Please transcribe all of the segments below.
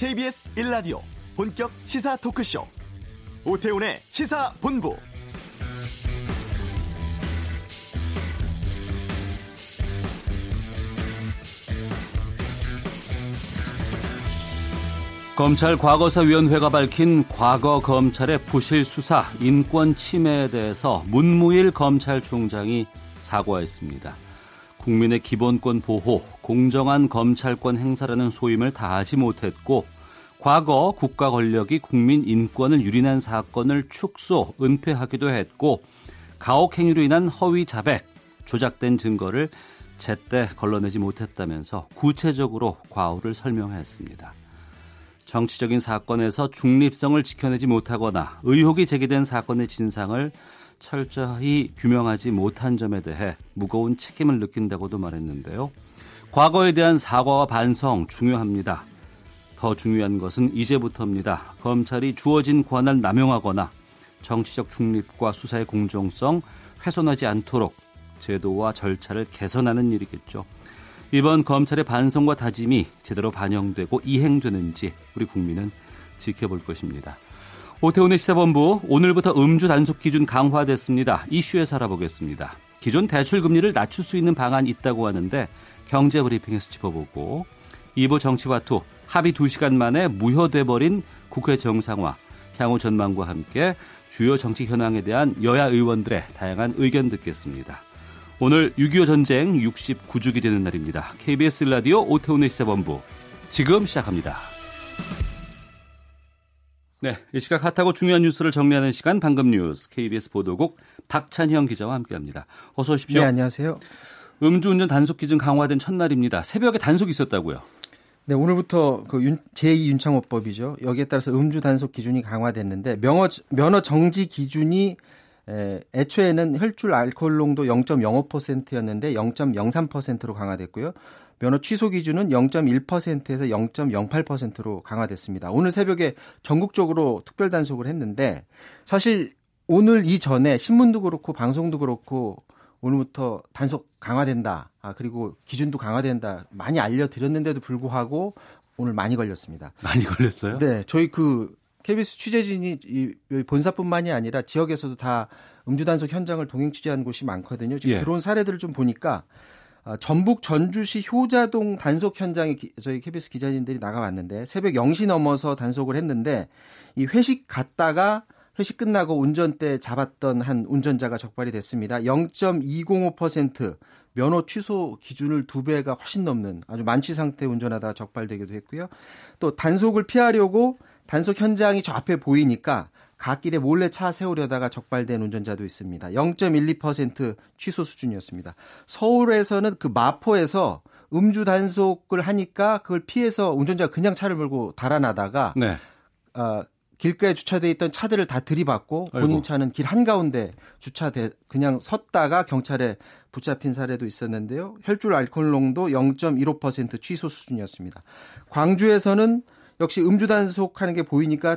KBS 1라디오 본격 시사 토크쇼 오태훈의 시사본부 검찰 과거사위원회가 밝힌 과거 검찰의 부실 수사, 인권 침해에 대해서 문무일 검찰총장이 사과했습니다. 국민의 기본권 보호, 공정한 검찰권 행사라는 소임을 다하지 못했고 과거 국가 권력이 국민 인권을 유린한 사건을 축소, 은폐하기도 했고 가혹 행위로 인한 허위 자백, 조작된 증거를 제때 걸러내지 못했다면서 구체적으로 과오를 설명했습니다. 정치적인 사건에서 중립성을 지켜내지 못하거나 의혹이 제기된 사건의 진상을 철저히 규명하지 못한 점에 대해 무거운 책임을 느낀다고도 말했는데요. 과거에 대한 사과와 반성 중요합니다. 더 중요한 것은 이제부터입니다. 검찰이 주어진 권한을 남용하거나 정치적 중립과 수사의 공정성 훼손하지 않도록 제도와 절차를 개선하는 일이겠죠. 이번 검찰의 반성과 다짐이 제대로 반영되고 이행되는지 우리 국민은 지켜볼 것입니다. 오태훈의 시사본부 오늘부터 음주 단속 기준 강화됐습니다. 이슈에서 알아보겠습니다. 기존 대출 금리를 낮출 수 있는 방안이 있다고 하는데 경제 브리핑에서 짚어보고 2부 정치와투 합의 2시간 만에 무효돼 버린 국회 정상화 향후 전망과 함께 주요 정치 현황에 대한 여야 의원들의 다양한 의견 듣겠습니다. 오늘 6.25 전쟁 69주기 되는 날입니다. KBS 라디오 오태훈의 시사본부 지금 시작합니다. 네, 이 시각 핫하고 중요한 뉴스를 정리하는 시간 방금 뉴스 KBS 보도국 박찬형 기자와 함께합니다. 어서 오십시오. 네, 안녕하세요. 음주운전 단속 기준 강화된 첫날입니다. 새벽에 단속이 있었다고요? 네, 오늘부터 그 제2 윤창호법이죠. 여기에 따라서 음주 단속 기준이 강화됐는데 명어 면허 정지 기준이 에, 애초에는 혈중 알코올 농도 0.05%였는데 0.03%로 강화됐고요. 면허 취소 기준은 0.1%에서 0.08%로 강화됐습니다. 오늘 새벽에 전국적으로 특별 단속을 했는데 사실 오늘 이전에 신문도 그렇고 방송도 그렇고 오늘부터 단속 강화된다. 아, 그리고 기준도 강화된다. 많이 알려드렸는데도 불구하고 오늘 많이 걸렸습니다. 많이 걸렸어요? 네. 저희 그 KBS 취재진이 이 본사뿐만이 아니라 지역에서도 다 음주 단속 현장을 동행 취재한 곳이 많거든요. 지금 예. 들어온 사례들을 좀 보니까 아, 전북 전주시 효자동 단속 현장에 기, 저희 KBS 기자님들이 나가봤는데 새벽 0시 넘어서 단속을 했는데 이 회식 갔다가 회식 끝나고 운전대 잡았던 한 운전자가 적발이 됐습니다. 0.205% 면허 취소 기준을 두 배가 훨씬 넘는 아주 만취 상태 운전하다 적발되기도 했고요. 또 단속을 피하려고 단속 현장이 저 앞에 보이니까 갓길에 몰래 차 세우려다가 적발된 운전자도 있습니다. 0.12% 취소 수준이었습니다. 서울에서는 그 마포에서 음주 단속을 하니까 그걸 피해서 운전자가 그냥 차를 몰고 달아나다가 네. 어, 길가에 주차돼 있던 차들을 다 들이받고 본인 아이고. 차는 길 한가운데 주차돼 그냥 섰다가 경찰에 붙잡힌 사례도 있었는데요. 혈중 알코올 농도 0.15% 취소 수준이었습니다. 광주에서는 역시 음주 단속하는 게 보이니까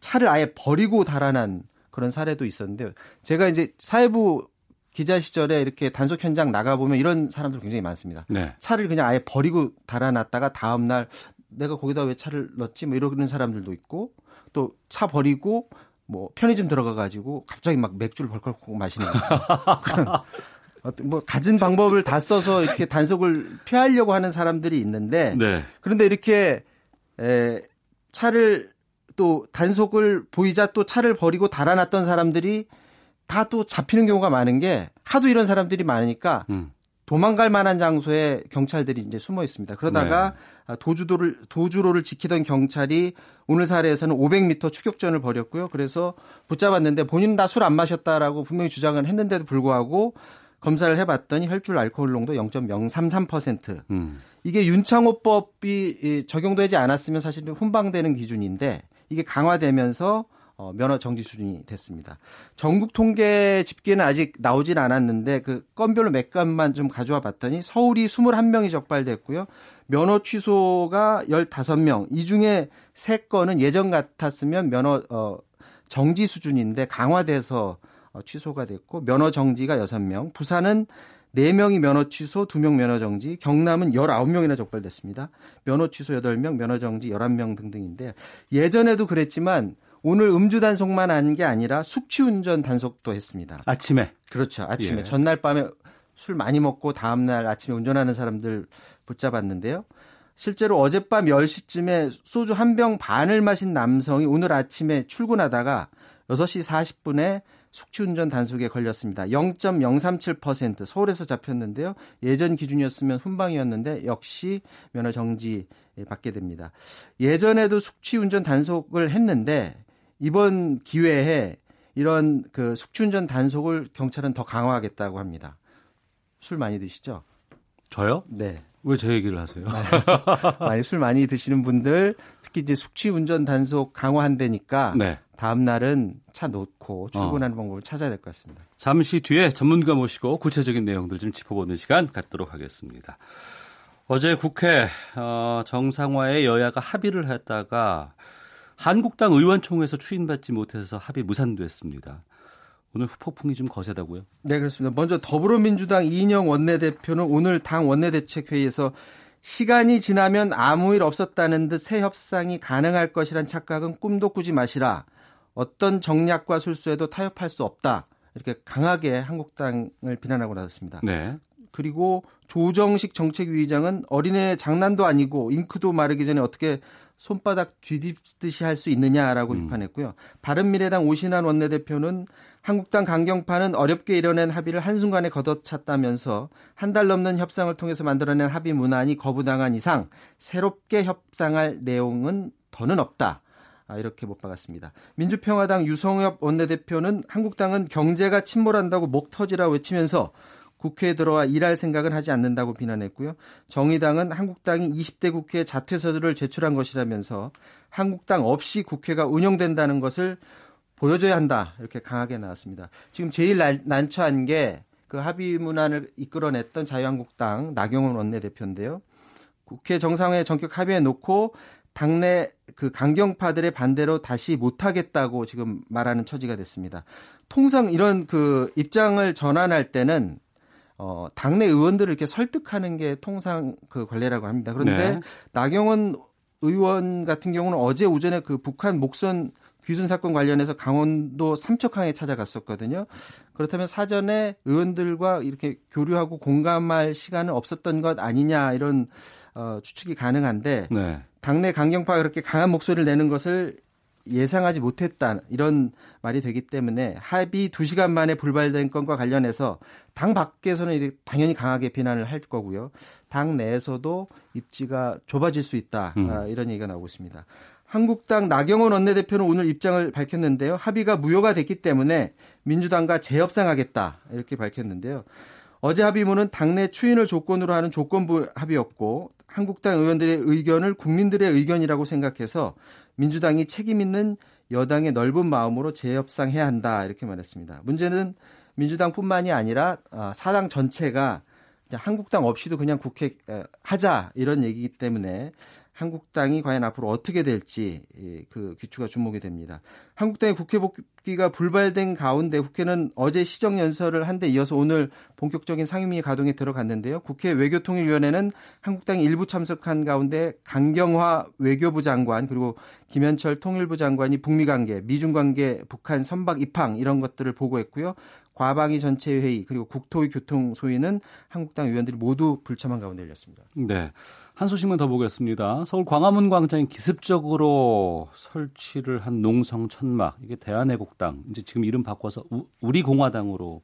차를 아예 버리고 달아난 그런 사례도 있었는데 제가 이제 사회부 기자 시절에 이렇게 단속 현장 나가 보면 이런 사람들 굉장히 많습니다. 네. 차를 그냥 아예 버리고 달아놨다가 다음 날 내가 거기다 왜 차를 넣었지 뭐 이러는 사람들도 있고 또 차 버리고 뭐 편의점 들어가 가지고 갑자기 막 맥주를 벌컥 마시는 어떤 뭐 갖은 방법을 다 써서 이렇게 단속을 피하려고 하는 사람들이 있는데 네. 그런데 이렇게 에, 차를 또 단속을 보이자 또 차를 버리고 달아났던 사람들이 다 또 잡히는 경우가 많은 게 하도 이런 사람들이 많으니까 음. 도망갈 만한 장소에 경찰들이 이제 숨어 있습니다. 그러다가 네. 도주도를 도주로를 지키던 경찰이 오늘 사례에서는 500m 추격전을 벌였고요. 그래서 붙잡았는데 본인은 다술 안 마셨다라고 분명히 주장을 했는데도 불구하고 검사를 해봤더니 혈중 알코올 농도 0.033%. 음. 이게 윤창호법이 적용되지 않았으면 사실은 훈방되는 기준인데 이게 강화되면서 어, 면허 정지 수준이 됐습니다. 전국 통계 집계는 아직 나오진 않았는데 그 건별로 몇 건만 좀 가져와 봤더니 서울이 21명이 적발됐고요. 면허 취소가 15명. 이 중에 3건은 예전 같았으면 면허 어, 정지 수준인데 강화돼서 어, 취소가 됐고 면허 정지가 6명. 부산은 4명이 면허 취소, 2명 면허 정지, 경남은 19명이나 적발됐습니다. 면허 취소 8명, 면허 정지 11명 등등인데 예전에도 그랬지만 오늘 음주 단속만 한 게 아니라 숙취 운전 단속도 했습니다. 아침에. 그렇죠. 아침에 예. 전날 밤에 술 많이 먹고 다음 날 아침에 운전하는 사람들 붙잡았는데요. 실제로 어젯밤 10시쯤에 소주 한 병 반을 마신 남성이 오늘 아침에 출근하다가 6시 40분에 숙취운전 단속에 걸렸습니다. 0.037% 서울에서 잡혔는데요. 예전 기준이었으면 훈방이었는데 역시 면허 정지 받게 됩니다. 예전에도 숙취운전 단속을 했는데 이번 기회에 이런 그 숙취운전 단속을 경찰은 더 강화하겠다고 합니다. 술 많이 드시죠? 저요? 네. 왜 제 얘기를 하세요? 많이 술 많이 드시는 분들 특히 이제 숙취 운전 단속 강화한다니까 네. 다음 날은 차 놓고 출근하는 어. 방법을 찾아야 될 것 같습니다. 잠시 뒤에 전문가 모시고 구체적인 내용들 좀 짚어보는 시간 갖도록 하겠습니다. 어제 국회 어, 정상화에 여야가 합의를 했다가 한국당 의원총회에서 추인받지 못해서 합의 무산됐습니다. 오늘 후폭풍이 좀 거세다고요? 네, 그렇습니다. 먼저 더불어민주당 이인영 원내대표는 오늘 당 원내대책회의에서 시간이 지나면 아무 일 없었다는 듯 새 협상이 가능할 것이란 착각은 꿈도 꾸지 마시라. 어떤 정략과 술수에도 타협할 수 없다. 이렇게 강하게 한국당을 비난하고 나섰습니다. 네. 그리고 조정식 정책위의장은 어린애 장난도 아니고 잉크도 마르기 전에 어떻게 손바닥 뒤집듯이 할 수 있느냐라고 음. 비판했고요. 바른미래당 오신환 원내대표는 한국당 강경파는 어렵게 이뤄낸 합의를 한순간에 걷어찼다면서 한 달 넘는 협상을 통해서 만들어낸 합의 문안이 거부당한 이상 새롭게 협상할 내용은 더는 없다. 아, 이렇게 못 박았습니다. 민주평화당 유성엽 원내대표는 한국당은 경제가 침몰한다고 목 터지라 외치면서 국회에 들어와 일할 생각은 하지 않는다고 비난했고요. 정의당은 한국당이 20대 국회에 자퇴서들을 제출한 것이라면서 한국당 없이 국회가 운영된다는 것을 보여줘야 한다. 이렇게 강하게 나왔습니다. 지금 제일 난처한 게 그 합의 문안을 이끌어냈던 자유한국당 나경원 원내대표인데요. 국회 정상회 전격 합의에 놓고 당내 그 강경파들의 반대로 다시 못하겠다고 지금 말하는 처지가 됐습니다. 통상 이런 그 입장을 전환할 때는 어, 당내 의원들을 이렇게 설득하는 게 통상 그 관례라고 합니다. 그런데 네. 나경원 의원 같은 경우는 어제 오전에 그 북한 목선 귀순 사건 관련해서 강원도 삼척항에 찾아갔었거든요. 그렇다면 사전에 의원들과 이렇게 교류하고 공감할 시간은 없었던 것 아니냐 이런 어, 추측이 가능한데 네. 당내 강경파가 그렇게 강한 목소리를 내는 것을 예상하지 못했다 이런 말이 되기 때문에 합의 2시간 만에 불발된 건과 관련해서 당 밖에서는 당연히 강하게 비난을 할 거고요. 당 내에서도 입지가 좁아질 수 있다 음. 아, 이런 얘기가 나오고 있습니다. 한국당 나경원 원내대표는 오늘 입장을 밝혔는데요. 합의가 무효가 됐기 때문에 민주당과 재협상하겠다 이렇게 밝혔는데요. 어제 합의문은 당내 추인을 조건으로 하는 조건부 합의였고 한국당 의원들의 의견을 국민들의 의견이라고 생각해서 민주당이 책임 있는 여당의 넓은 마음으로 재협상해야 한다 이렇게 말했습니다. 문제는 민주당뿐만이 아니라 아, 사당 전체가 한국당 없이도 그냥 국회 하자 이런 얘기이기 때문에 한국당이 과연 앞으로 어떻게 될지 그 귀추가 주목이 됩니다. 한국당의 국회 복귀가 불발된 가운데 국회는 어제 시정 연설을 한 데 이어서 오늘 본격적인 상임위 가동에 들어갔는데요. 국회 외교통일위원회는 한국당이 일부 참석한 가운데 강경화 외교부 장관 그리고 김현철 통일부 장관이 북미 관계, 미중 관계, 북한 선박 입항 이런 것들을 보고했고요. 과방위 전체 회의 그리고 국토위 교통 소위는 한국당 의원들이 모두 불참한 가운데 열렸습니다. 네. 한 소식만 더 보겠습니다. 서울 광화문 광장에 기습적으로 설치를 한 농성 천막 이게 대한애국당 이제 지금 이름 바꿔서 우리 공화당으로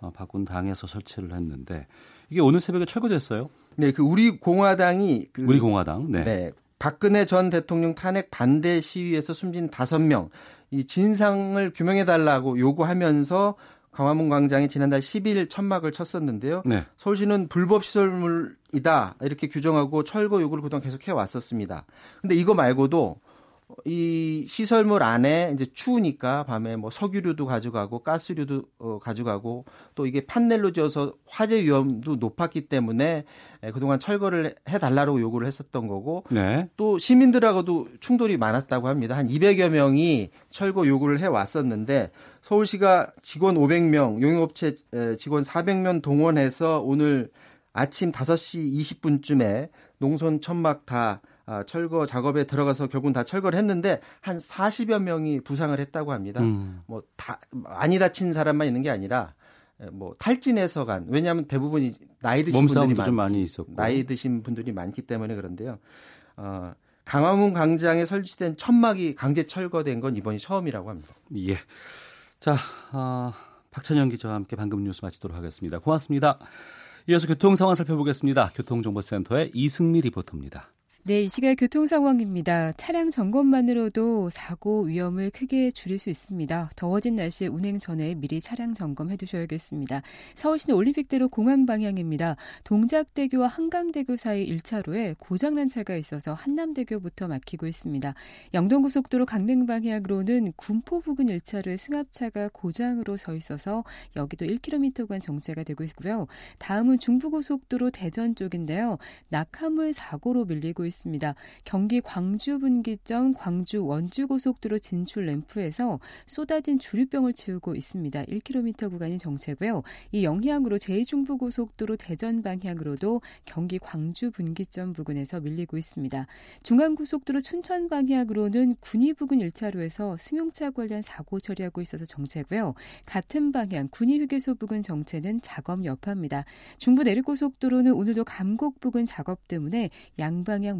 어, 바꾼 당에서 설치를 했는데 이게 오늘 새벽에 철거됐어요. 네, 그 우리 공화당이 그, 우리 공화당 네. 네. 박근혜 전 대통령 탄핵 반대 시위에서 숨진 다섯 명 이 진상을 규명해 달라고 요구하면서 광화문 광장에 지난달 10일 천막을 쳤었는데요. 네. 서울시는 불법 시설물이다 이렇게 규정하고 철거 요구를 그동안 계속 해 왔었습니다. 근데 이거 말고도 이 시설물 안에 이제 추우니까 밤에 뭐 석유류도 가져가고 가스류도 어, 가져가고 또 이게 판넬로 지어서 화재 위험도 높았기 때문에 예, 그동안 철거를 해달라고 요구를 했었던 거고 네. 또 시민들하고도 충돌이 많았다고 합니다. 한 200여 명이 철거 요구를 해 왔었는데 서울시가 직원 500명, 용역업체 직원 400명 동원해서 오늘 아침 5시 20분쯤에 농촌 천막 다 아, 철거 작업에 들어가서 결국은 다 철거를 했는데 한 40여 명이 부상을 했다고 합니다. 음. 뭐다 많이 다친 사람만 있는 게 아니라 뭐 탈진해서 간 왜냐하면 대부분이 나이 드신 분들이 많, 많이 있었고 나이 드신 분들이 많기 때문에 그런데요. 어, 강화문 광장에 설치된 천막이 강제 철거된 건 이번이 처음이라고 합니다. 예. 자, 어, 박찬영 기자와 함께 방금 뉴스 마치도록 하겠습니다. 고맙습니다. 이어서 교통 상황 살펴보겠습니다. 교통정보센터의 이승미 리포터입니다. 네, 이 시각 교통 상황입니다. 차량 점검만으로도 사고 위험을 크게 줄일 수 있습니다. 더워진 날씨에 운행 전에 미리 차량 점검해 두셔야겠습니다. 서울시내 올림픽대로 공항 방향입니다. 동작대교와 한강대교 사이 1차로에 고장난 차가 있어서 한남대교부터 막히고 있습니다. 영동고속도로 강릉 방향으로는 군포 부근 1차로에 승합차가 고장으로 서 있어서 여기도 1km간 정체가 되고 있고요. 다음은 중부고속도로 대전 쪽인데요. 낙하물 사고로 밀리고 있습니다. 경기 광주 분기점 광주 원주 고속도로 진출 램프에서 쏟아진 주류병을 치우고 있습니다. 1km 구간이 정체고요. 이 영향으로 제2중부 고속도로 대전 방향으로도 경기 광주 분기점 부근에서 밀리고 있습니다. 중앙 고속도로 춘천 방향으로는 군위 부근 1차로에서 승용차 관련 사고 처리하고 있어서 정체고요. 같은 방향 군위 휴게소 부근 정체는 작업 여파입니다. 중부 내륙고속도로는 오늘도 감곡 부근 작업 때문에 양방향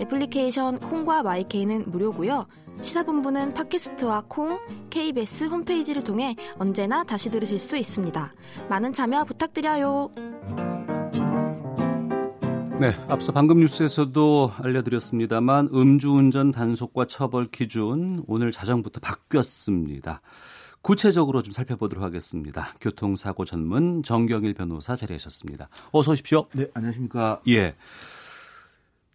애플리케이션 콩과 마이케이는 무료고요. 시사본부는 팟캐스트와 콩, KBS 홈페이지를 통해 언제나 다시 들으실 수 있습니다. 많은 참여 부탁드려요. 네, 앞서 방금 뉴스에서도 알려드렸습니다만 음주운전 단속과 처벌 기준 오늘 자정부터 바뀌었습니다. 구체적으로 좀 살펴보도록 하겠습니다. 교통사고 전문 정경일 변호사 자리하셨습니다. 어서 오십시오. 네, 안녕하십니까. 예.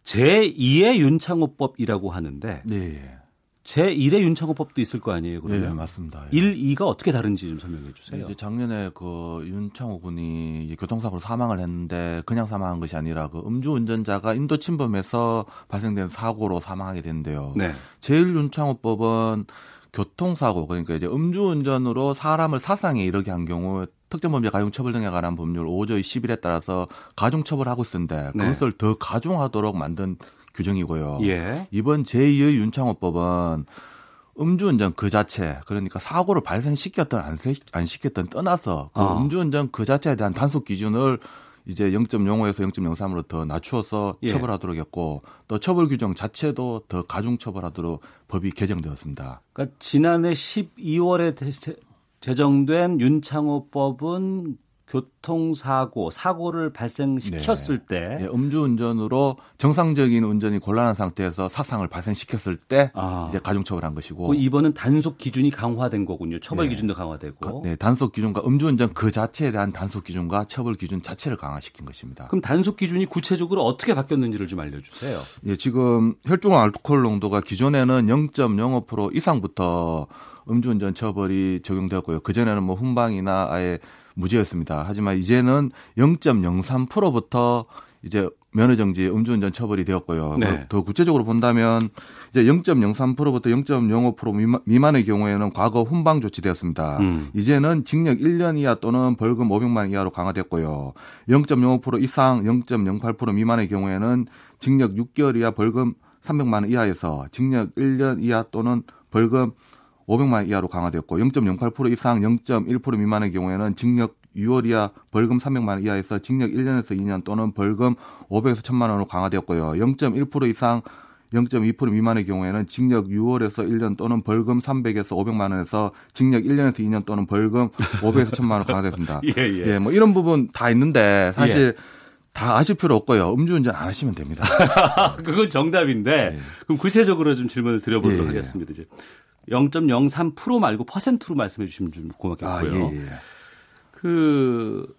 제2의 윤창호법이라고 하는데 네. 제1의 윤창호법도 있을 거 아니에요, 그러면? 네, 맞습니다. 1, 2가 어떻게 다른지 좀 설명해 주세요. 네, 작년에 그 윤창호 군이 교통사고로 사망을 했는데 그냥 사망한 것이 아니라 그 음주운전자가 인도 침범해서 발생된 사고로 사망하게 된대요. 네. 제1 윤창호법은 교통사고 그러니까 이제 음주운전으로 사람을 사상에 이르게 한 경우 특정범죄 가중처벌 등에 관한 법률 5조 10일에 따라서 가중처벌하고 있는데 네. 그것을 네. 더 가중하도록 만든 규정이고요. 예. 이번 제2의 윤창호법은 음주운전 그 자체 그러니까 사고를 발생시켰던 안, 안 시켰던 떠나서 그 어. 음주운전 그 자체에 대한 단속 기준을 이제 0.05에서 0.03으로 더 낮추어서 예. 처벌하도록 했고 또 처벌 규정 자체도 더 가중 처벌하도록 법이 개정되었습니다. 그러니까 지난해 12월에 제정된 윤창호법은 교통사고, 사고를 발생시켰을 네. 때 네, 음주운전으로 정상적인 운전이 곤란한 상태에서 사상을 발생시켰을 때 아. 이제 가중처벌한 것이고 그 이번은 단속 기준이 강화된 거군요. 처벌 네. 기준도 강화되고. 네, 단속 기준과 음주운전 그 자체에 대한 단속 기준과 처벌 기준 자체를 강화시킨 것입니다. 그럼 단속 기준이 구체적으로 어떻게 바뀌었는지를 좀 알려주세요. 예, 지금 혈중 알코올 농도가 기존에는 0.05% 이상부터 음주운전 처벌이 적용되었고요. 그전에는 뭐 훈방이나 아예 무죄였습니다. 하지만 이제는 0.03%부터 이제 면허정지 음주운전 처벌이 되었고요. 네. 더 구체적으로 본다면 이제 0.03%부터 0.05% 미만의 경우에는 과거 훈방 조치되었습니다. 음. 이제는 징역 1년 이하 또는 벌금 500만 원 이하로 강화됐고요. 0.05% 이상 0.08% 미만의 경우에는 징역 6개월 이하 벌금 300만 원 이하에서 징역 1년 이하 또는 벌금 500만 원 이하로 강화되었고 0.08% 이상 0.1% 미만의 경우에는 징역 6월 이하 벌금 300만 원 이하에서 징역 1년에서 2년 또는 벌금 500에서 1000만 원으로 강화되었고요. 0.1% 이상 0.2% 미만의 경우에는 징역 6월에서 1년 또는 벌금 300에서 500만 원에서 징역 1년에서 2년 또는 벌금 500에서 1000만 원 강화됐습니다. 예, 예. 예, 뭐 이런 부분 다 있는데 사실 예. 다 아실 필요 없고요. 음주운전 안 하시면 됩니다. 그건 정답인데 예. 그럼 구체적으로 좀 질문을 드려보도록 예, 예. 하겠습니다. 이제 0.03% 말고 퍼센트로 말씀해 주시면 좀 고맙겠고요. 아, 예, 예. 그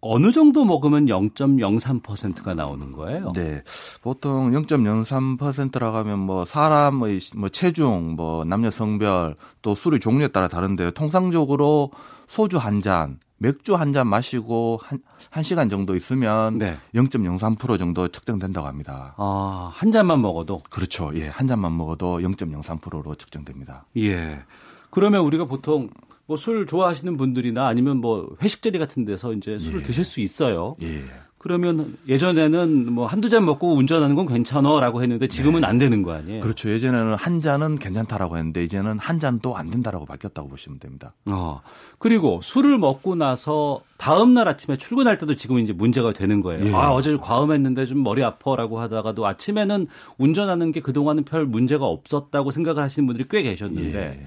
어느 정도 먹으면 0.03%가 나오는 거예요? 네. 보통 0.03%라고 하면 뭐 사람의 뭐 체중, 뭐 남녀 성별 또 술의 종류에 따라 다른데요. 통상적으로 소주 한 잔, 맥주 한 잔 마시고 한, 한 시간 정도 있으면 네. 0.03% 정도 측정된다고 합니다. 아, 한 잔만 먹어도? 그렇죠. 예. 한 잔만 먹어도 0.03%로 측정됩니다. 예. 그러면 우리가 보통 뭐 술 좋아하시는 분들이나 아니면 뭐 회식 자리 같은 데서 이제 술을 예. 드실 수 있어요. 예. 그러면 예전에는 뭐 한두 잔 먹고 운전하는 건 괜찮아라고 했는데 지금은 네. 안 되는 거 아니에요? 그렇죠. 예전에는 한 잔은 괜찮다라고 했는데 이제는 한 잔도 안 된다라고 바뀌었다고 보시면 됩니다. 어. 그리고 술을 먹고 나서 다음 날 아침에 출근할 때도 지금 이제 문제가 되는 거예요. 예. 아, 어제 과음했는데 좀 머리 아파라고 하다가도 아침에는 운전하는 게 그동안은 별 문제가 없었다고 생각을 하시는 분들이 꽤 계셨는데 예.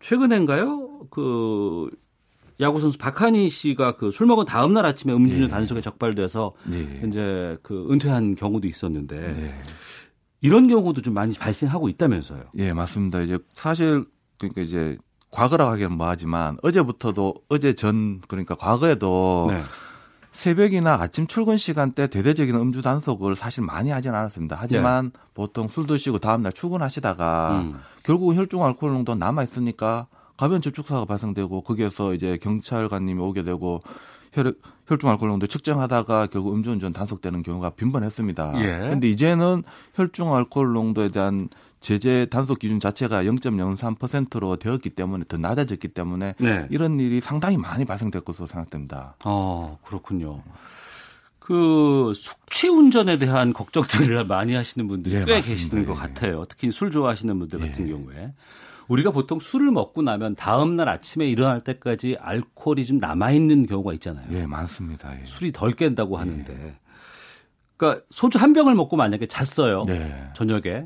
최근엔가요? 그 야구 선수 박한희 씨가 그 술 먹은 다음 날 아침에 음주운전 네. 단속에 적발돼서 네. 이제 그 은퇴한 경우도 있었는데 네. 이런 경우도 좀 많이 발생하고 있다면서요? 예, 맞습니다. 이제 사실 그러니까 이제 과거라고 하기는 뭐하지만 어제부터도 어제 전 그러니까 과거에도 네. 새벽이나 아침 출근 시간대 대대적인 음주 단속을 사실 많이 하진 않았습니다. 하지만 네. 보통 술 드시고 다음날 출근하시다가 음. 결국은 혈중 알코올 농도 남아 있으니까 가변 접촉사가 발생되고 거기에서 이제 경찰관님이 오게 되고 혈, 혈중 알코올 농도 측정하다가 결국 음주운전 단속되는 경우가 빈번했습니다. 그런데 예. 이제는 혈중 알코올 농도에 대한 제재 단속 기준 자체가 0.03%로 되었기 때문에 더 낮아졌기 때문에 네. 이런 일이 상당히 많이 발생될 것으로 생각됩니다. 어, 그렇군요. 그 숙취 운전에 대한 걱정들을 많이 하시는 분들이 네, 꽤 맞습니다. 계시는 것 예. 같아요. 특히 술 좋아하시는 분들 같은 예. 경우에 우리가 보통 술을 먹고 나면 다음 날 아침에 일어날 때까지 알코올이 좀 남아 있는 경우가 있잖아요. 예, 많습니다. 예. 술이 덜 깬다고 하는데. 예. 그러니까 소주 한 병을 먹고 만약에 잤어요. 네. 저녁에.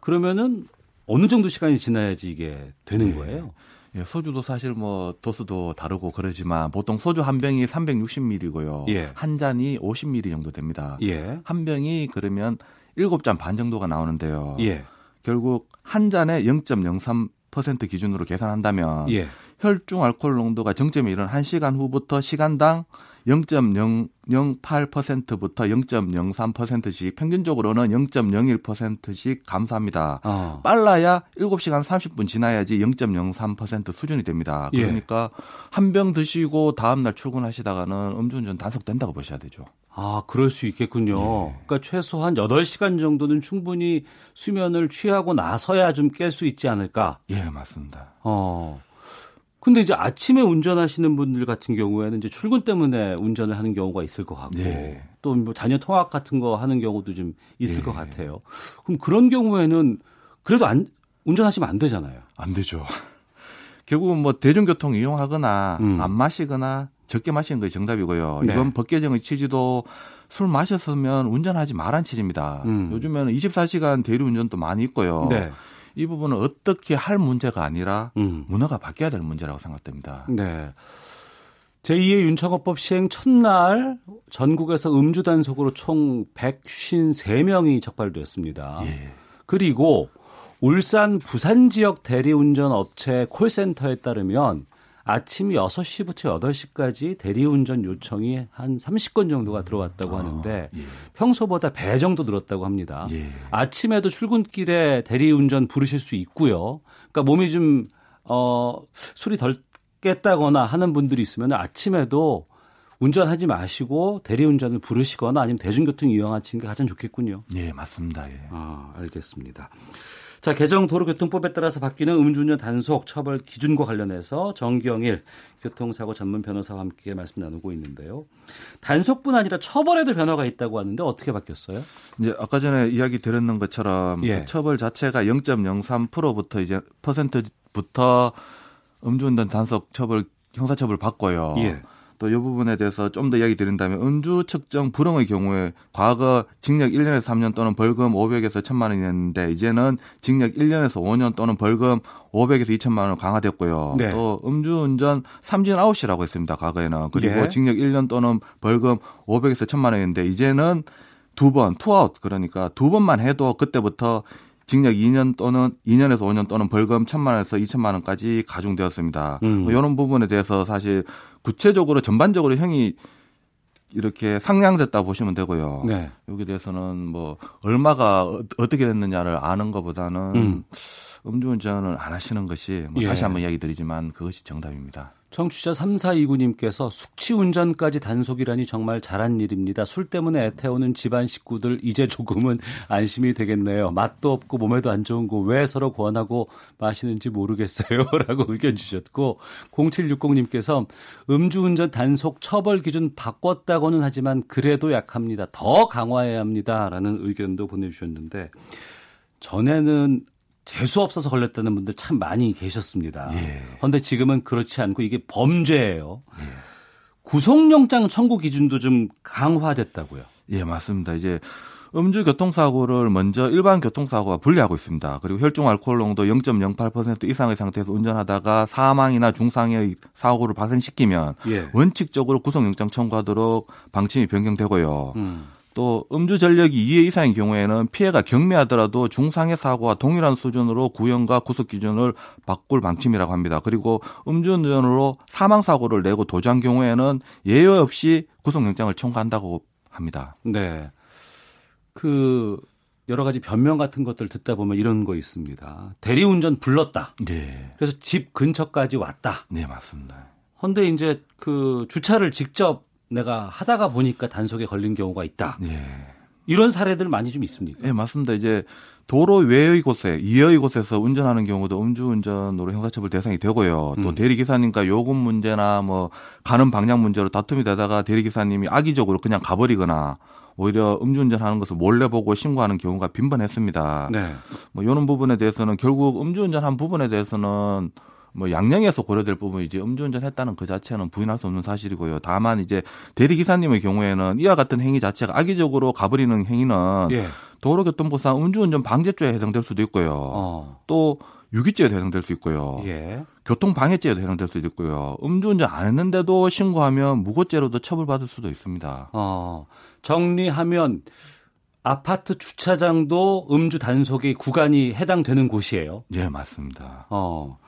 그러면은 어느 정도 시간이 지나야지 이게 되는 네. 거예요? 예, 소주도 사실 뭐 도수도 다르고 그러지만 보통 소주 한 병이 360ml고요. 예. 한 잔이 50ml 정도 됩니다. 예. 한 병이 그러면 7잔 반 정도가 나오는데요. 예. 결국 한 잔에 0.03% 기준으로 계산한다면 예. 혈중 알코올 농도가 정점에 이른 1시간 후부터 시간당 0.008%부터 0.03%씩 평균적으로는 0.01%씩 감소합니다. 어. 빨라야 7시간 30분 지나야지 0.03% 수준이 됩니다. 예. 그러니까 예. 한병 드시고 다음 날 출근하시다가는 음주운전 단속된다고 보셔야 되죠. 아, 그럴 수 있겠군요. 예. 그러니까 최소한 8시간 정도는 충분히 수면을 취하고 나서야 좀 깰 수 있지 않을까? 예, 맞습니다. 어. 근데 이제 아침에 운전하시는 분들 같은 경우에는 이제 출근 때문에 운전을 하는 경우가 있을 것 같고 네. 또뭐 자녀 통학 같은 거 하는 경우도 좀 있을 네. 것 같아요. 그럼 그런 경우에는 그래도 안 운전하시면 안 되잖아요. 안 되죠. 결국은 뭐 대중교통 이용하거나 음. 안 마시거나 적게 마시는 것이 정답이고요. 네. 이번 법 개정의 취지도 술 마셨으면 운전하지 말란 취지입니다. 음. 요즘에는 24시간 대리운전도 많이 있고요. 네. 이 부분은 어떻게 할 문제가 아니라 음. 문화가 바뀌어야 될 문제라고 생각됩니다. 네. 제2의 윤창호법 시행 첫날 전국에서 음주 단속으로 총 153명이 적발되었습니다. 예. 그리고 울산 부산 지역 대리운전 업체 콜센터에 따르면 아침 6시부터 8시까지 대리운전 요청이 한 30건 정도가 들어왔다고 아, 하는데 예. 평소보다 배 정도 늘었다고 합니다. 예. 아침에도 출근길에 대리운전 부르실 수 있고요. 그러니까 몸이 좀 어, 술이 덜 깼다거나 하는 분들이 있으면 아침에도 운전하지 마시고 대리운전을 부르시거나 아니면 대중교통 이용하시는 게 가장 좋겠군요. 예, 맞습니다. 예. 아, 알겠습니다. 자, 개정 도로교통법에 따라서 바뀌는 음주운전 단속 처벌 기준과 관련해서 정경일 교통사고 전문 변호사와 함께 말씀 나누고 있는데요. 단속뿐 아니라 처벌에도 변화가 있다고 하는데 어떻게 바뀌었어요? 이제 아까 전에 이야기 드렸는 것처럼 예. 그 처벌 자체가 0.03%부터 이제 퍼센트부터 음주운전 단속 처벌 형사처벌 받고요. 예. 또 이 부분에 대해서 좀 더 이야기 드린다면 음주 측정 불응의 경우에 과거 징역 1년에서 3년 또는 벌금 500에서 1000만 원이었는데 이제는 징역 1년에서 5년 또는 벌금 500에서 2천만 원 강화됐고요. 네. 또 음주운전 삼진 아웃이라고 했습니다. 과거에는 그리고 예. 징역 1년 또는 벌금 500에서 1000만 원이었는데 이제는 두 번, 투아웃 그러니까 두 번만 해도 그때부터 징역 2년 또는 2년에서 5년 또는 벌금 1천만 원에서 2천만 원까지 가중되었습니다. 음. 뭐 이런 부분에 대해서 사실 구체적으로 전반적으로 형이 이렇게 상향됐다 보시면 되고요. 네. 여기에 대해서는 뭐 얼마가 어, 어떻게 됐느냐를 아는 것보다는 음. 음주운전을 안 하시는 것이 뭐 예. 다시 한번 이야기 드리지만 그것이 정답입니다. 청취자 3429님께서 숙취 운전까지 단속이라니 정말 잘한 일입니다. 술 때문에 애태우는 집안 식구들 이제 조금은 안심이 되겠네요. 맛도 없고 몸에도 안 좋은 거 왜 서로 권하고 마시는지 모르겠어요. 라고 의견 주셨고 0760님께서 음주운전 단속 처벌 기준 바꿨다고는 하지만 그래도 약합니다. 더 강화해야 합니다. 라는 의견도 보내주셨는데 전에는 재수 없어서 걸렸다는 분들 참 많이 계셨습니다. 그런데 예. 지금은 그렇지 않고 이게 범죄예요. 예. 구속영장 청구 기준도 좀 강화됐다고요. 예, 맞습니다. 이제 음주 교통사고를 먼저 일반 교통사고와 분리하고 있습니다. 그리고 혈중 알코올 농도 0.08% 이상의 상태에서 운전하다가 사망이나 중상의 사고를 발생시키면 예. 원칙적으로 구속영장 청구하도록 방침이 변경되고요. 음. 또 음주 전력이 2회 이상인 경우에는 피해가 경미하더라도 중상해 사고와 동일한 수준으로 구형과 구속 기준을 바꿀 방침이라고 합니다. 그리고 음주운전으로 사망 사고를 내고 도주한 경우에는 예외 없이 구속영장을 청구한다고 합니다. 네. 그 여러 가지 변명 같은 것들 듣다 보면 이런 거 있습니다. 대리운전 불렀다. 네. 그래서 집 근처까지 왔다. 네, 맞습니다. 헌데 이제 그 주차를 직접 내가 하다가 보니까 단속에 걸린 경우가 있다. 예. 이런 사례들 많이 좀 있습니까? 네, 맞습니다. 이제 도로 외의 곳에 이외의 곳에서 운전하는 경우도 음주운전으로 형사처벌 대상이 되고요. 또 음. 대리기사님과 요금 문제나 뭐 가는 방향 문제로 다툼이 되다가 대리기사님이 악의적으로 그냥 가버리거나 오히려 음주운전하는 것을 몰래 보고 신고하는 경우가 빈번했습니다. 네. 뭐 이런 부분에 대해서는 결국 음주운전한 부분에 대해서는 뭐 양양에서 고려될 부분이지 음주운전 했다는 그 자체는 부인할 수 없는 사실이고요. 다만 이제 대리기사님의 경우에는 이와 같은 행위 자체가 악의적으로 가버리는 행위는 예. 도로교통법상 음주운전 방지죄에 해당될 수도 있고요. 어. 또 유기죄에 해당될 수 있고요. 예. 교통방해죄에도 해당될 수도 있고요. 음주운전 안 했는데도 신고하면 무고죄로도 처벌받을 수도 있습니다. 어. 정리하면 아파트 주차장도 음주 단속의 구간이 해당되는 곳이에요. 예, 맞습니다. 어.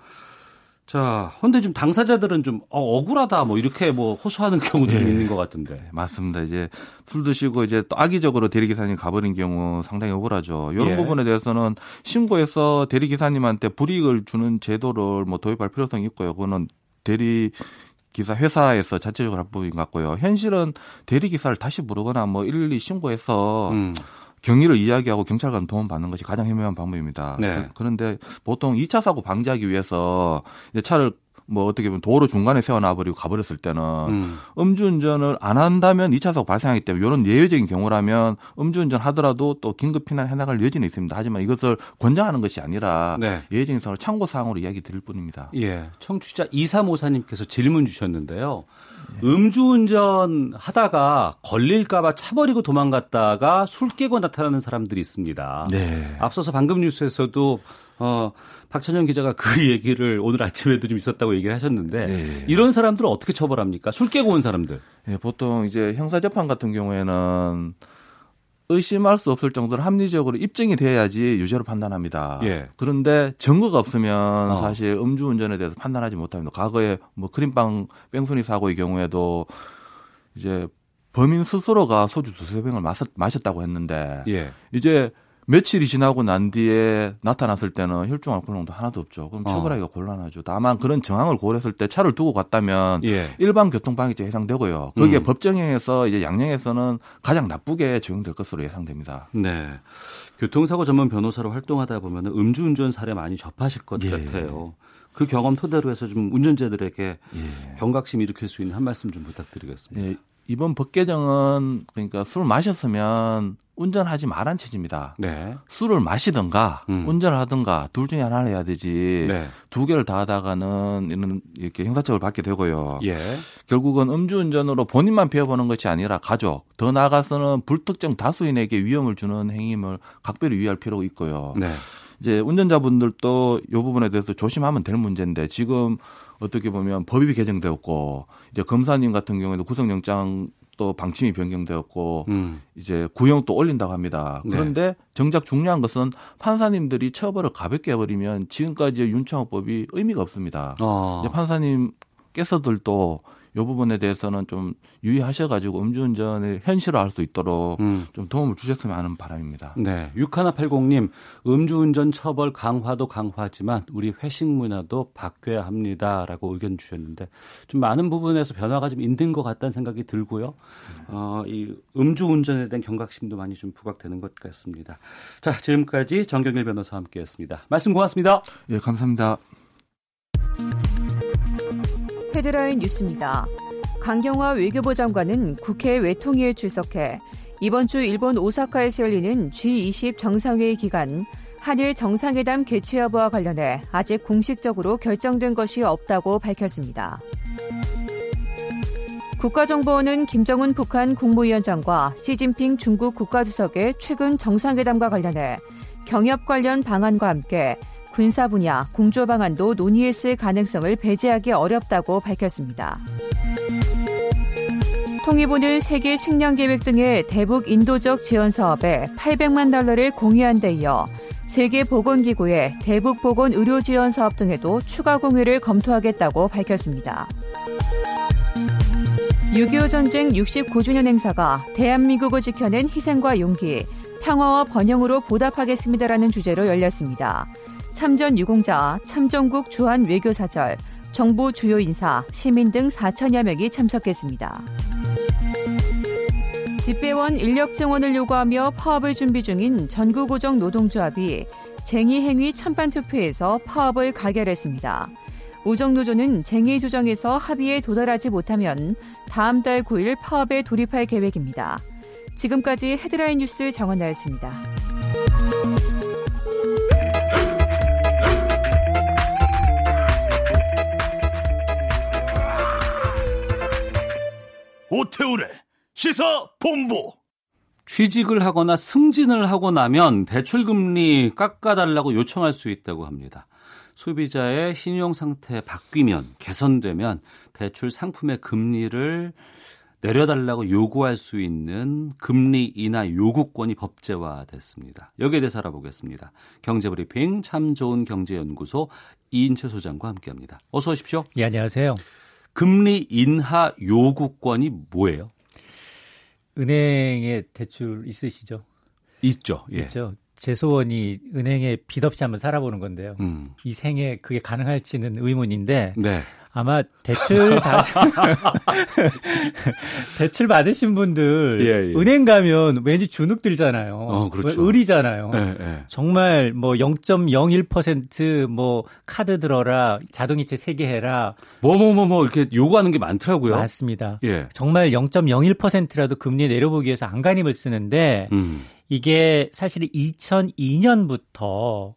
자, 근데 좀 당사자들은 좀 어, 억울하다 뭐 이렇게 뭐 호소하는 경우도 네. 좀 있는 것 같은데. 네, 맞습니다. 이제 술 드시고 이제 또 악의적으로 대리기사님 가버린 경우 상당히 억울하죠. 이런 예. 부분에 대해서는 신고해서 대리기사님한테 불이익을 주는 제도를 뭐 도입할 필요성이 있고요. 그거는 대리 기사 회사에서 자체적으로 할 부분인 것 같고요. 현실은 대리 기사를 다시 부르거나 뭐 일일이 신고해서 음. 경위를 이야기하고 경찰관 도움 받는 것이 가장 현명한 방법입니다. 네. 그런데 보통 2차 사고 방지하기 위해서 차를 뭐 어떻게 보면 도로 중간에 세워놔버리고 가버렸을 때는 음. 주운전을 안 한다면 2차 사고 발생하기 때문에 이런 예외적인 경우라면 음주운전 하더라도 또 긴급 피난 해나갈 여지는 있습니다. 하지만 이것을 권장하는 것이 아니라 네. 예외적인 상황을 참고 사항으로 이야기 드릴 뿐입니다. 예. 청취자 2354님께서 질문 주셨는데요. 음주운전 하다가 걸릴까봐 차 버리고 도망갔다가 술 깨고 나타나는 사람들이 있습니다. 네. 앞서서 방금 뉴스에서도 어, 박찬영 기자가 그 얘기를 오늘 아침에도 좀 있었다고 얘기를 하셨는데 네. 이런 사람들은 어떻게 처벌합니까? 술 깨고 온 사람들. 네, 보통 이제 형사재판 같은 경우에는 의심할 수 없을 정도로 합리적으로 입증이 돼야지 유죄로 판단합니다. 예. 그런데 증거가 없으면 어. 사실 음주운전에 대해서 판단하지 못합니다. 과거에 뭐 크림빵 뺑소니 사고의 경우에도 이제 범인 스스로가 소주 두세 병을 마셨다고 했는데 예. 이제 며칠이 지나고 난 뒤에 나타났을 때는 혈중 알코올 농도 하나도 없죠. 그럼 어. 처벌하기가 어. 곤란하죠. 다만 그런 정황을 고려했을 때 차를 두고 갔다면 예. 일반 교통방해죄 해당되고요. 그게 음. 법정형에서 이제 양형에서는 가장 나쁘게 적용될 것으로 예상됩니다. 네. 교통사고 전문 변호사로 활동하다 보면 음주운전 사례 많이 접하실 것 예. 같아요. 그 경험 토대로 해서 좀 운전자들에게 예. 경각심 일으킬 수 있는 한 말씀 좀 부탁드리겠습니다. 예. 이번 법 개정은 그러니까 술을 마셨으면 운전하지 말란 취지입니다. 네. 술을 마시든가 음. 운전을 하든가 둘 중에 하나를 해야 되지. 네. 두 개를 다 하다가는 이런 이렇게 형사처벌 받게 되고요. 예. 결국은 음주운전으로 본인만 배워보는 것이 아니라 가족, 더 나아가서는 불특정 다수인에게 위험을 주는 행위를 각별히 유의할 필요가 있고요. 네. 이제 운전자분들도 이 부분에 대해서 조심하면 될 문제인데 지금 어떻게 보면 법이 개정되었고 이제 검사님 같은 경우에도 구속영장 또 방침이 변경되었고 음. 이제 구형 또 올린다고 합니다. 네. 그런데 네. 정작 중요한 것은 판사님들이 처벌을 가볍게 해버리면 지금까지 윤창호법이 의미가 없습니다. 어. 판사님께서들도 이 부분에 대해서는 좀 유의하셔가지고 음주운전을 현실화할 수 있도록 음. 좀 도움을 주셨으면 하는 바람입니다. 네. 6180님, 음주운전 처벌 강화도 강화지만 우리 회식 문화도 바뀌어야 합니다라고 의견 주셨는데 좀 많은 부분에서 변화가 좀 있는 것 같다는 생각이 들고요. 어, 이 음주운전에 대한 경각심도 많이 좀 부각되는 것 같습니다. 자, 지금까지 정경일 변호사와 함께했습니다. 말씀 고맙습니다. 예, 감사합니다. 헤드라인 뉴스입니다. 강경화 외교부 장관은 국회 외통위에 출석해 이번 주 일본 오사카에서 열리는 G20 정상회의 기간 한일 정상회담 개최 여부와 관련해 아직 공식적으로 결정된 것이 없다고 밝혔습니다. 국가정보원은 김정은 북한 국무위원장과 시진핑 중국 국가주석의 최근 정상회담과 관련해 경협 관련 방안과 함께 군사 분야 공조 방안도 논의했을 가능성을 배제하기 어렵다고 밝혔습니다. 통일부는 세계 식량 계획 등의 대북 인도적 지원 사업에 800만 달러를 공유한 데 이어 세계 보건기구의 대북 보건 의료 지원 사업 등에도 추가 공유를 검토하겠다고 밝혔습니다. 6.25 전쟁 69주년 행사가 대한민국을 지켜낸 희생과 용기, 평화와 번영으로 보답하겠습니다라는 주제로 열렸습니다. 참전 유공자, 참전국 주한 외교사절, 정부 주요 인사, 시민 등 4천여 명이 참석했습니다. 집배원 인력 증원을 요구하며 파업을 준비 중인 전국고정 노동조합이 쟁의 행위 찬반 투표에서 파업을 가결했습니다. 우정노조는 쟁의 조정에서 합의에 도달하지 못하면 다음 달 9일 파업에 돌입할 계획입니다. 지금까지 헤드라인 뉴스 정원나였습니다. 오태우래 시사 본부. 취직을 하거나 승진을 하고 나면 대출금리 깎아달라고 요청할 수 있다고 합니다. 소비자의 신용 상태 바뀌면 개선되면 대출 상품의 금리를 내려달라고 요구할 수 있는 금리 인하 요구권이 법제화됐습니다. 여기에 대해서 알아보겠습니다. 경제브리핑 참 좋은 경제연구소 이인철 소장과 함께합니다. 어서 오십시오. 예, 안녕하세요. 금리 인하 요구권이 뭐예요? 은행에 대출 있으시죠? 있죠. 예. 있죠. 제 소원이 은행에 빚 없이 한번 살아보는 건데요. 음. 이 생에 그게 가능할지는 의문인데 네. 아마 대출 받 대출 받으신 분들 예, 예. 은행 가면 왠지 주눅 들잖아요. 어, 그렇죠. 의리잖아요. 예, 예. 정말 뭐 0.01%뭐 카드 들어라, 자동이체 3개 해라. 뭐뭐 뭐 뭐 뭐, 이렇게 요구하는 게 많더라고요. 맞습니다. 예. 정말 0.01%라도 금리 내려보기 위해서 안간힘을 쓰는데 음. 이게 사실 2002년부터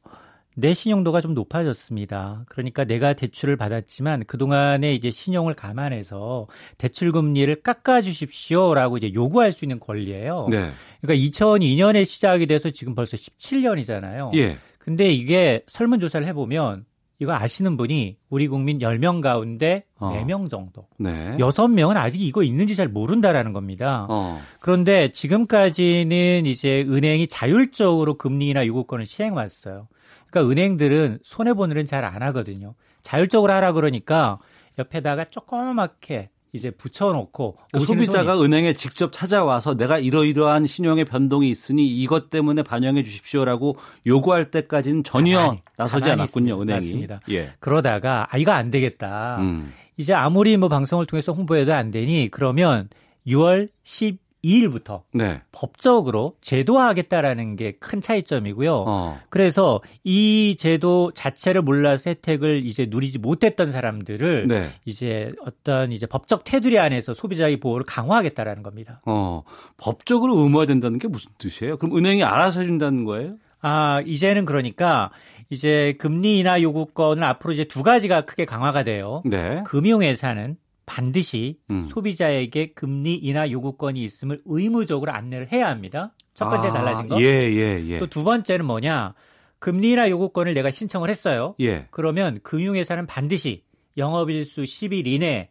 내 신용도가 좀 높아졌습니다. 그러니까 내가 대출을 받았지만 그동안에 이제 신용을 감안해서 대출 금리를 깎아 주십시오라고 이제 요구할 수 있는 권리예요. 네. 그러니까 2002년에 시작이 돼서 지금 벌써 17년이잖아요. 예. 근데 이게 설문 조사를 해 보면 이거 아시는 분이 우리 국민 10명 가운데 어. 4명 정도. 네. 6명은 아직 이거 있는지 잘 모른다라는 겁니다. 어. 그런데 지금까지는 이제 은행이 자율적으로 금리나 요구권을 시행해 왔어요. 그러니까 은행들은 손해보는 일은 잘안 하거든요. 자율적으로 하라 그러니까 옆에다가 조그맣게 이제 붙여놓고 그러니까 소비자가 손이. 은행에 직접 찾아와서 내가 이러이러한 신용의 변동이 있으니 이것 때문에 반영해 주십시오라고 요구할 때까지는 전혀 가만히, 나서지 가만히 않았군요 있습니다. 은행이. 맞습니다. 예. 그러다가 아 이거 안 되겠다. 음. 이제 아무리 뭐 방송을 통해서 홍보해도 안 되니 그러면 6월 10 2일부터 네. 법적으로 제도화하겠다라는 게 큰 차이점이고요. 어. 그래서 이 제도 자체를 몰라서 혜택을 이제 누리지 못했던 사람들을 네. 이제 어떤 이제 법적 테두리 안에서 소비자의 보호를 강화하겠다라는 겁니다. 어. 법적으로 의무화된다는 게 무슨 뜻이에요? 그럼 은행이 알아서 해준다는 거예요? 아 이제는 그러니까 이제 금리 인하 요구권은 앞으로 이제 두 가지가 크게 강화가 돼요. 네. 금융회사는 반드시 음. 소비자에게 금리 인하 요구권이 있음을 의무적으로 안내를 해야 합니다. 첫 번째 아, 달라진 거. 예, 예, 예. 또 두 번째는 뭐냐? 금리 인하 요구권을 내가 신청을 했어요. 예. 그러면 금융회사는 반드시 영업일수 10일 이내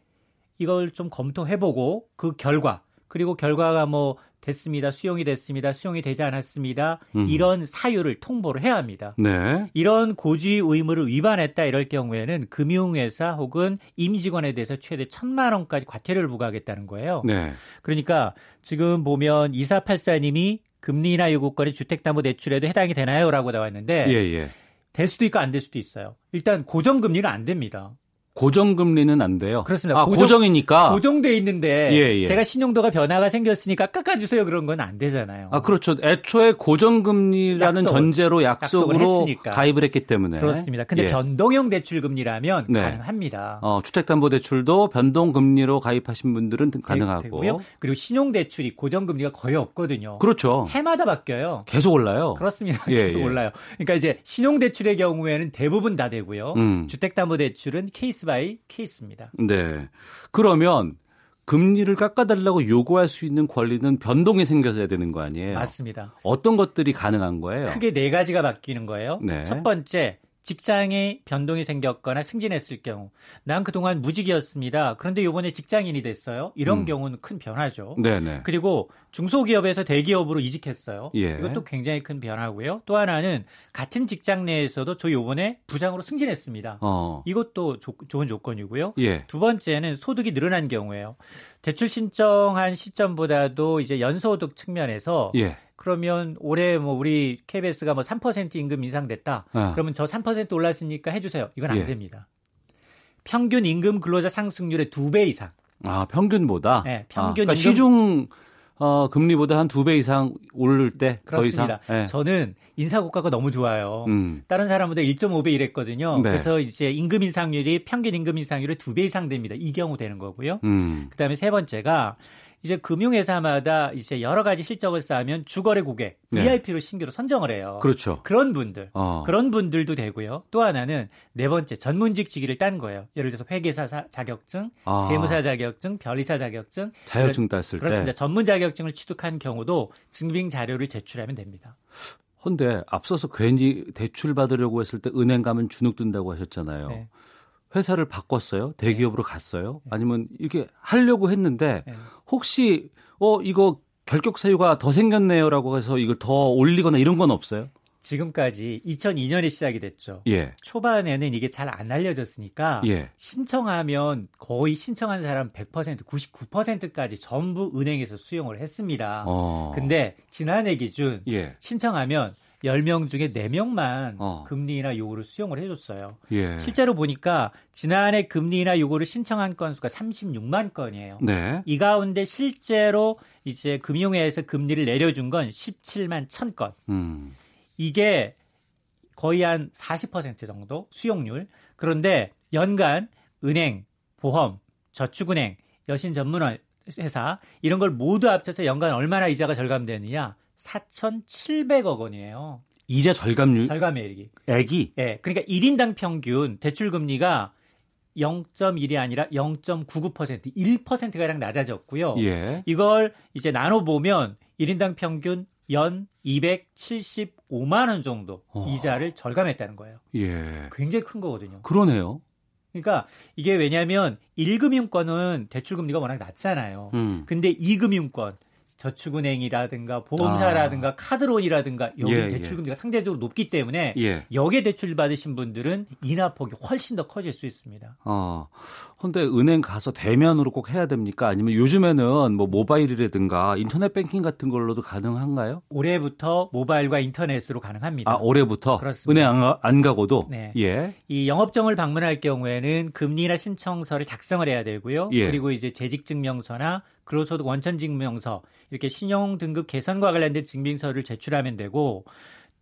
이걸 좀 검토해보고 그 결과 그리고 결과가 뭐 됐습니다. 수용이 됐습니다. 수용이 되지 않았습니다. 음. 이런 사유를 통보를 해야 합니다. 네. 이런 고지 의무를 위반했다 이럴 경우에는 금융회사 혹은 임직원에 대해서 최대 천만 원까지 과태료를 부과하겠다는 거예요. 네. 그러니까 지금 보면 2484님이 금리나 요구권이 주택담보대출에도 해당이 되나요?라고 나왔는데 예, 예. 될 수도 있고 안 될 수도 있어요. 일단 고정금리는 안 됩니다. 고정금리는 안 돼요. 그렇습니다. 아, 고정, 이니까 고정돼 있는데 예, 예. 제가 신용도가 변화가 생겼으니까 깎아주세요 그런 건 안 되잖아요. 아 그렇죠. 애초에 고정금리라는 약속을, 전제로 약속으로 가입을 했기 때문에 그렇습니다. 근데 예. 변동형 대출금리라면 네. 가능합니다. 어, 주택담보대출도 변동금리로 가입하신 분들은 가능하고 되고요. 그리고 신용대출이 고정금리가 거의 없거든요. 그렇죠. 해마다 바뀌어요. 계속 올라요. 그렇습니다. 예, 계속 예. 올라요. 그러니까 이제 신용대출의 경우에는 대부분 다 되고요. 음. 주택담보대출은 case case by case입니다. 네. 그러면 금리를 깎아달라고 요구할 수 있는 권리는 변동이 생겨야 되는 거 아니에요? 맞습니다. 어떤 것들이 가능한 거예요? 크게 네 가지가 바뀌는 거예요. 네. 첫 번째, 직장에 변동이 생겼거나 승진했을 경우 난 그동안 무직이었습니다. 그런데 이번에 직장인이 됐어요. 이런 음. 경우는 큰 변화죠. 네네. 그리고 중소기업에서 대기업으로 이직했어요. 예. 이것도 굉장히 큰 변화고요. 또 하나는 같은 직장 내에서도 저 요번에 부장으로 승진했습니다. 어. 이것도 조, 좋은 조건이고요. 예. 두 번째는 소득이 늘어난 경우예요. 대출 신청한 시점보다도 이제 연소득 측면에서 예. 그러면 올해 뭐 우리 KBS가 뭐 3% 임금 인상됐다. 어. 그러면 저 3% 올랐으니까 해주세요. 이건 안 예. 됩니다. 평균 임금 근로자 상승률의 두배 이상. 아 평균보다. 네, 평균 아, 그러니까 임금... 시중 어, 금리보다 한 두 배 이상 오를 때 그렇습니다. 네. 저는 인사 고가가 너무 좋아요. 음. 다른 사람보다 1.5배 이랬거든요. 네. 그래서 이제 임금 인상률이 평균 임금 인상률의 두 배 이상 됩니다. 이 경우 되는 거고요. 음. 그다음에 세 번째가 이제 금융회사마다 이제 여러 가지 실적을 쌓으면 주거래 고객 VIP로 네. 신규로 선정을 해요. 그렇죠. 그런 분들, 어. 그런 분들도 되고요. 또 하나는 네 번째 전문직 직위를 딴 거예요. 예를 들어서 회계사 자격증, 아. 세무사 자격증, 변리사 자격증, 자격증 땄을 그렇습니다. 전문 자격증을 취득한 경우도 증빙 자료를 제출하면 됩니다. 헌데 앞서서 괜히 대출 받으려고 했을 때 은행 가면 주눅 든다고 하셨잖아요. 네. 회사를 바꿨어요? 대기업으로 네. 갔어요? 네. 아니면 이렇게 하려고 했는데 네. 혹시 어 이거 결격 사유가 더 생겼네요라고 해서 이걸 더 올리거나 이런 건 없어요? 지금까지 2002년에 시작이 됐죠. 예. 초반에는 이게 잘 안 알려졌으니까 예. 신청하면 거의 신청한 사람 100% 99%까지 전부 은행에서 수용을 했습니다. 어. 근데 지난해 기준 예. 신청하면 10명 중에 4명만 어. 금리나 요구를 수용을 해줬어요. 예. 실제로 보니까 지난해 금리나 요구를 신청한 건수가 36만 건이에요. 네. 이 가운데 실제로 이제 금융회에서 금리를 내려준 건 17만 1천 건. 음. 이게 거의 한 40% 정도 수용률. 그런데 연간 은행, 보험, 저축은행, 여신 전문 회사 이런 걸 모두 합쳐서 연간 얼마나 이자가 절감되느냐? 4,700억 원이에요. 이자 절감률? 절감액이. 액이? 예. 네, 그러니까 1인당 평균 대출 금리가 0.1이 아니라 0.99% 1%가량 낮아졌고요. 예. 이걸 이제 나눠 보면 1인당 평균 연 275만 원 정도 어. 이자를 절감했다는 거예요. 예. 굉장히 큰 거거든요. 그러네요. 그러니까 이게 왜냐하면 1금융권은 대출 금리가 워낙 낮잖아요. 음. 근데 2금융권 저축은행이라든가 보험사라든가 아. 카드론이라든가 여기 예, 대출금리가 예. 상대적으로 높기 때문에 예. 여기에 대출 받으신 분들은 인하폭이 훨씬 더 커질 수 있습니다. 어. 근데 은행 가서 대면으로 꼭 해야 됩니까? 아니면 요즘에는 뭐 모바일이라든가 인터넷 뱅킹 같은 걸로도 가능한가요? 올해부터 모바일과 인터넷으로 가능합니다. 아, 올해부터 그렇습니다. 은행 안, 가, 안 가고도 네. 예. 이 영업정을 방문할 경우에는 금리나 신청서를 작성을 해야 되고요. 예. 그리고 이제 재직증명서나 근로소득 원천 증명서 이렇게 신용 등급 개선과 관련된 증빙서를 제출하면 되고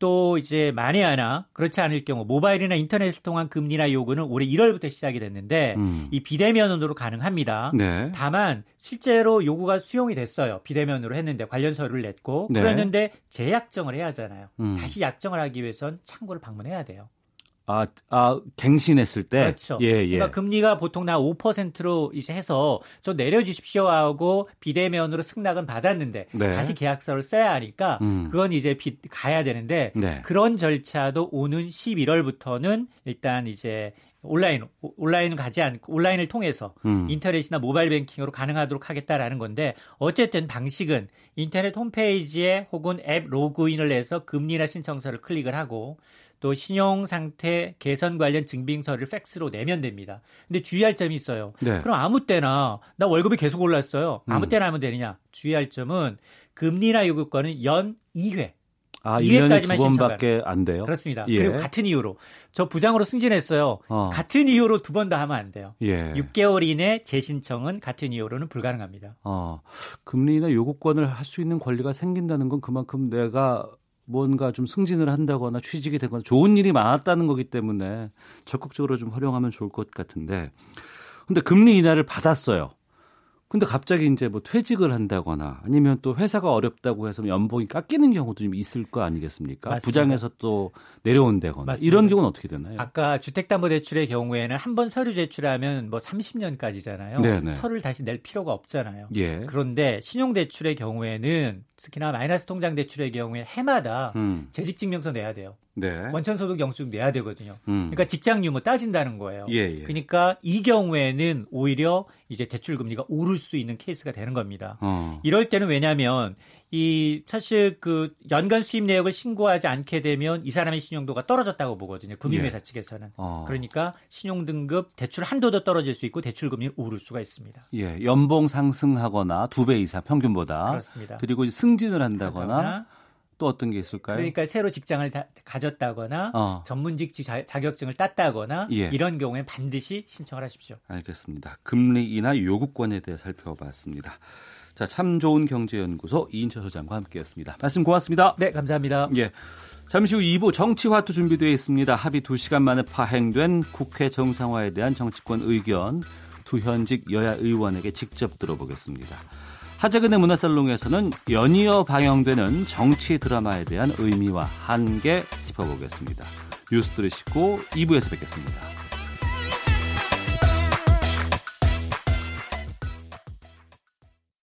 또 이제 만에 하나 그렇지 않을 경우 모바일이나 인터넷을 통한 금리나 요구는 올해 1월부터 시작이 됐는데 음. 이 비대면으로 가능합니다. 네. 다만 실제로 요구가 수용이 됐어요. 비대면으로 했는데 관련 서류를 냈고 네. 그랬는데 재약정을 해야 하잖아요. 음. 다시 약정을 하기 위해선 창구를 방문해야 돼요. 아, 아, 갱신했을 때. 그렇죠. 예, 예. 그러니까 금리가 보통 나 5%로 이제 해서 저 내려주십시오 하고 비대면으로 승낙은 받았는데 네. 다시 계약서를 써야 하니까 음. 그건 이제 비, 가야 되는데 네. 그런 절차도 오는 11월부터는 일단 이제 온라인 온라인은 가지 않고 온라인을 통해서 음. 인터넷이나 모바일 뱅킹으로 가능하도록 하겠다라는 건데 어쨌든 방식은 인터넷 홈페이지에 혹은 앱 로그인을 해서 금리나 신청서를 클릭을 하고 또 신용 상태 개선 관련 증빙서를 팩스로 내면 됩니다. 근데 주의할 점이 있어요. 네. 그럼 아무 때나 나 월급이 계속 올랐어요. 아무 음. 때나 하면 되느냐? 주의할 점은 금리나 요구권은 연 2회 아, 2회까지만 두 번밖에 안 돼요? 그렇습니다. 예. 그리고 같은 이유로 저 부장으로 승진했어요. 어. 같은 이유로 두 번 다 하면 안 돼요. 예. 6개월 이내 재신청은 같은 이유로는 불가능합니다. 어. 금리나 요구권을 할 수 있는 권리가 생긴다는 건 그만큼 내가 뭔가 좀 승진을 한다거나 취직이 되거나 좋은 일이 많았다는 거기 때문에 적극적으로 좀 활용하면 좋을 것 같은데 근데 금리 인하를 받았어요. 근데 갑자기 이제 뭐 퇴직을 한다거나 아니면 또 회사가 어렵다고 해서 연봉이 깎이는 경우도 좀 있을 거 아니겠습니까? 맞습니다. 부장에서 또 내려온다거나 맞습니다. 이런 경우는 어떻게 되나요? 아까 주택담보대출의 경우에는 한 번 서류 제출하면 뭐 30년까지잖아요. 네네. 서류를 다시 낼 필요가 없잖아요. 예. 그런데 신용대출의 경우에는 특히나 마이너스 통장 대출의 경우에 해마다 음. 재직증명서 내야 돼요. 네. 원천소득 영수증 내야 되거든요. 음. 그러니까 직장 유무 따진다는 거예요. 예, 예. 그러니까 이 경우에는 오히려 이제 대출 금리가 오를 수 있는 케이스가 되는 겁니다. 어. 이럴 때는 왜냐하면 이 사실 그 연간 수입 내역을 신고하지 않게 되면 이 사람의 신용도가 떨어졌다고 보거든요. 금융회사 예. 측에서는. 어. 그러니까 신용 등급 대출 한도도 떨어질 수 있고 대출 금리 오를 수가 있습니다. 예, 연봉 상승하거나 두 배 이상 평균보다. 그렇습니다. 그리고 승진을 한다거나. 하거나 또 어떤 게 있을까요? 그러니까 새로 직장을 다, 가졌다거나 어. 전문직 자, 자격증을 땄다거나 예. 이런 경우에 반드시 신청을 하십시오. 알겠습니다. 금리 인하 요구권에 대해 살펴봤습니다. 자, 참 좋은 경제연구소 이인철 소장과 함께했습니다. 말씀 고맙습니다. 네, 감사합니다. 예. 잠시 후 2부 정치화투 준비되어 있습니다. 합의 2시간 만에 파행된 국회 정상화에 대한 정치권 의견 두 현직 여야 의원에게 직접 들어보겠습니다. 하재근의 문화살롱에서는 연이어 방영되는 정치 드라마에 대한 의미와 한계 짚어보겠습니다. 뉴스 들으시고 2부에서 뵙겠습니다.